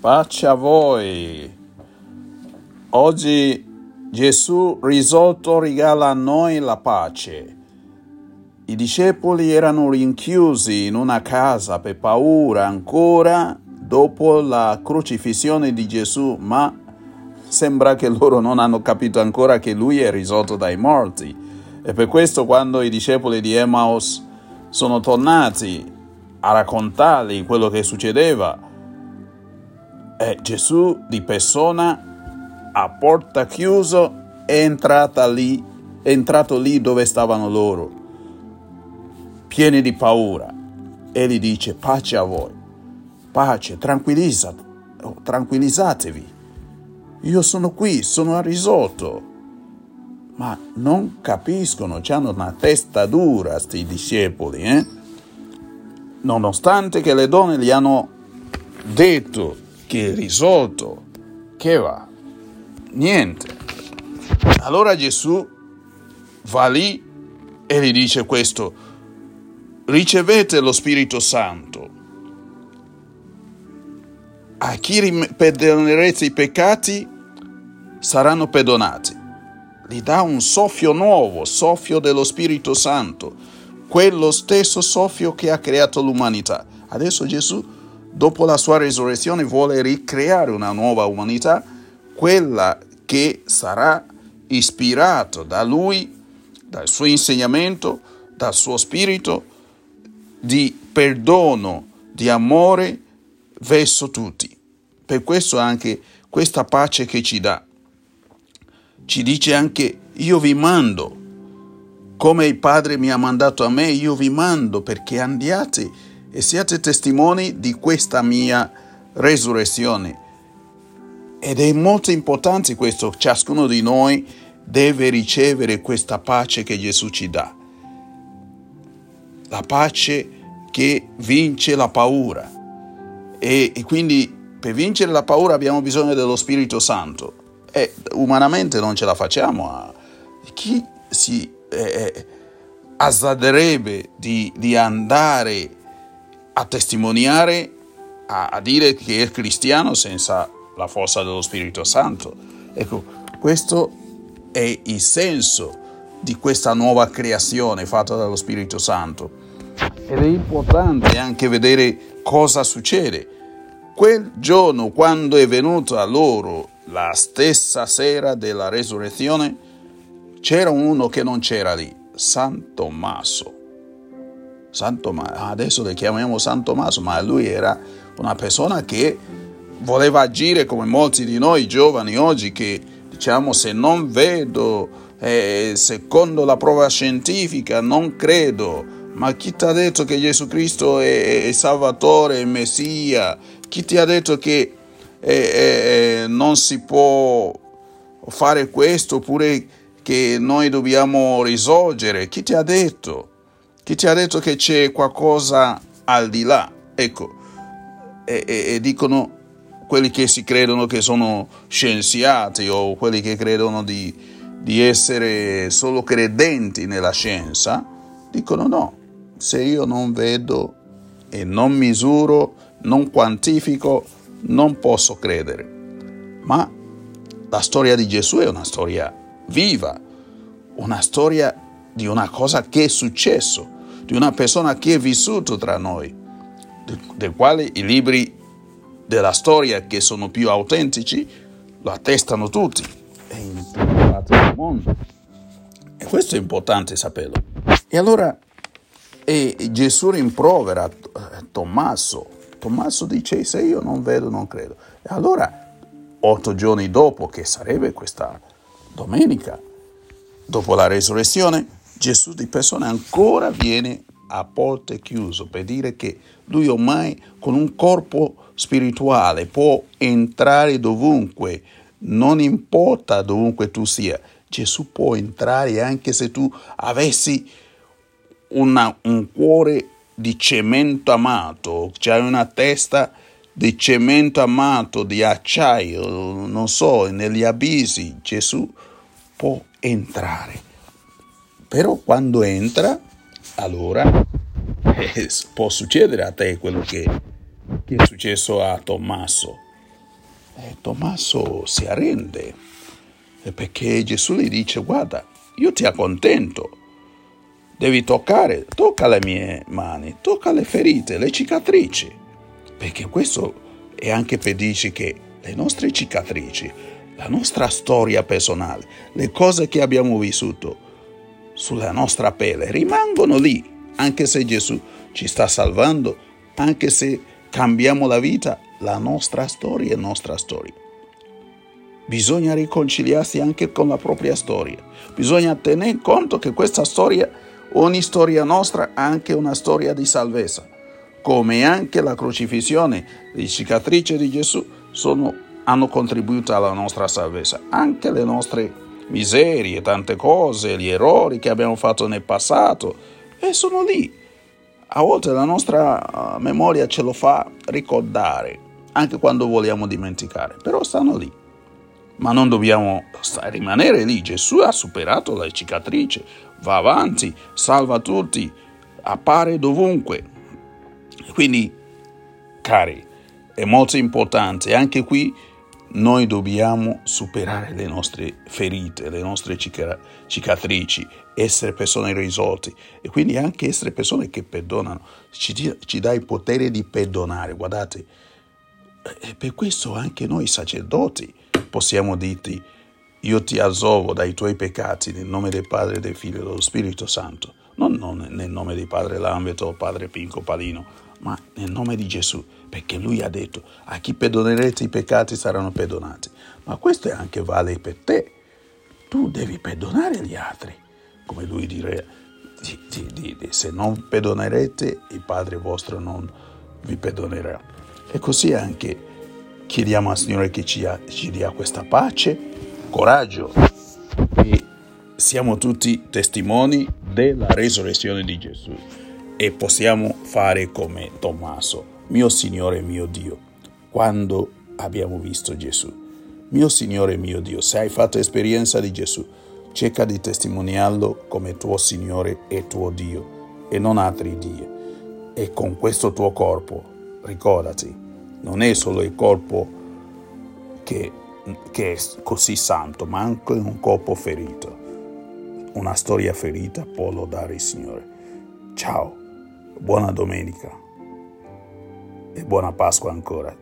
Pace a voi. Oggi Gesù risolto regala a noi la pace. I discepoli erano rinchiusi in una casa per paura ancora dopo la crocifissione di Gesù, ma sembra che loro non hanno capito ancora che lui è risolto dai morti. E per questo quando i discepoli di Emmaus sono tornati a raccontargli quello che succedeva, e Gesù di persona a porta chiusa è, lì, è entrato lì dove stavano loro, pieni di paura. E gli dice pace a voi, pace, oh, tranquillizzatevi. Io sono qui, sono a risolto. Ma non capiscono, hanno una testa dura sti discepoli, eh? Nonostante che le donne gli hanno detto che risolto, che va? Niente. Allora Gesù va lì e gli dice questo, ricevete lo Spirito Santo. A chi perdonerete i peccati saranno perdonati. Gli dà un soffio nuovo, soffio dello Spirito Santo, quello stesso soffio che ha creato l'umanità. Adesso Gesù dopo la sua risurrezione vuole ricreare una nuova umanità, quella che sarà ispirato da lui, dal suo insegnamento, dal suo spirito di perdono, di amore verso tutti. Per questo anche questa pace che ci dà. Ci dice anche io vi mando, come il Padre mi ha mandato a me, io vi mando perché andiate e siate testimoni di questa mia resurrezione. Ed è molto importante questo, ciascuno di noi deve ricevere questa pace che Gesù ci dà. La pace che vince la paura. E, e quindi per vincere la paura abbiamo bisogno dello Spirito Santo. E umanamente non ce la facciamo. Chi si eh, eh azzarderebbe di, di andare a testimoniare, a, a dire che è cristiano senza la forza dello Spirito Santo. Ecco, questo è il senso di questa nuova creazione fatta dallo Spirito Santo. Ed è importante anche vedere cosa succede. Quel giorno, quando è venuto a loro la stessa sera della resurrezione, c'era uno che non c'era lì, San Tommaso. San Tommaso, adesso le chiamiamo San Tommaso, ma lui era una persona che voleva agire come molti di noi giovani oggi che diciamo se non vedo eh, secondo la prova scientifica non credo ma chi ti ha detto che Gesù Cristo è, è Salvatore, è Messia? Chi ti ha detto che eh, eh, non si può fare questo oppure che noi dobbiamo risorgere? Chi ti ha detto? Chi ti ha detto che c'è qualcosa al di là? Ecco, e, e, e dicono quelli che si credono che sono scienziati o quelli che credono di, di essere solo credenti nella scienza, dicono no, se io non vedo e non misuro, non quantifico, non posso credere. Ma la storia di Gesù è una storia viva, una storia di una cosa che è successo di una persona che è vissuto tra noi, del quale i libri della storia che sono più autentici lo attestano tutti e in tutte parti del mondo. E questo è importante saperlo. E allora e Gesù rimprovera eh, Tommaso. Tommaso dice se io non vedo non credo. E allora otto giorni dopo, che sarebbe questa domenica, dopo la resurrezione, Gesù di persona ancora viene a porte chiuse per dire che lui ormai con un corpo spirituale può entrare dovunque, non importa dovunque tu sia. Gesù può entrare anche se tu avessi una, un cuore di cemento amato, cioè una testa di cemento amato, di acciaio, non so, negli abissi, Gesù può entrare. Però quando entra, allora eh, può succedere a te quello che, che è successo a Tommaso. E Tommaso si arrende perché Gesù gli dice guarda, io ti accontento, devi toccare, tocca le mie mani, tocca le ferite, le cicatrici, perché questo è anche per dirci che le nostre cicatrici, la nostra storia personale, le cose che abbiamo vissuto sulla nostra pelle rimangono lì, anche se Gesù ci sta salvando, anche se cambiamo la vita, la nostra storia è nostra storia. Bisogna riconciliarsi anche con la propria storia. Bisogna tenere conto che questa storia, ogni storia nostra, è anche una storia di salvezza come anche la crocifissione, le cicatrici di Gesù sono, hanno contribuito alla nostra salvezza. Anche le nostre miserie, tante cose, gli errori che abbiamo fatto nel passato, e sono lì. A volte la nostra uh, memoria ce lo fa ricordare, anche quando vogliamo dimenticare, però stanno lì. Ma non dobbiamo rimanere lì. Gesù ha superato le cicatrici, va avanti, salva tutti, appare dovunque. Quindi, cari, è molto importante, anche qui noi dobbiamo superare le nostre ferite, le nostre cicatrici, essere persone risolte e quindi anche essere persone che perdonano, ci, ci dà il potere di perdonare. Guardate, e per questo anche noi sacerdoti possiamo dirti, io ti assolvo dai tuoi peccati nel nome del Padre, del Figlio e dello Spirito Santo, non, non nel nome di Padre Lambeto, Padre Pinco Palino, ma nel nome di Gesù, perché lui ha detto a chi perdonerete i peccati saranno perdonati. Ma questo anche vale per te. Tu devi perdonare gli altri, come lui direbbe, se non perdonerete il Padre vostro non vi perdonerà. E così anche chiediamo al Signore che ci, ci dia questa pace, coraggio e siamo tutti testimoni della resurrezione di Gesù e possiamo fare come Tommaso, mio Signore mio Dio, quando abbiamo visto Gesù. Mio Signore mio Dio, se hai fatto esperienza di Gesù, cerca di testimoniarlo come tuo Signore e tuo Dio e non altri Dio. E con questo tuo corpo, ricordati, non è solo il corpo che, che è così santo, ma anche un corpo ferito. Una storia ferita può lodare il Signore. Ciao. Buona domenica e buona Pasqua ancora.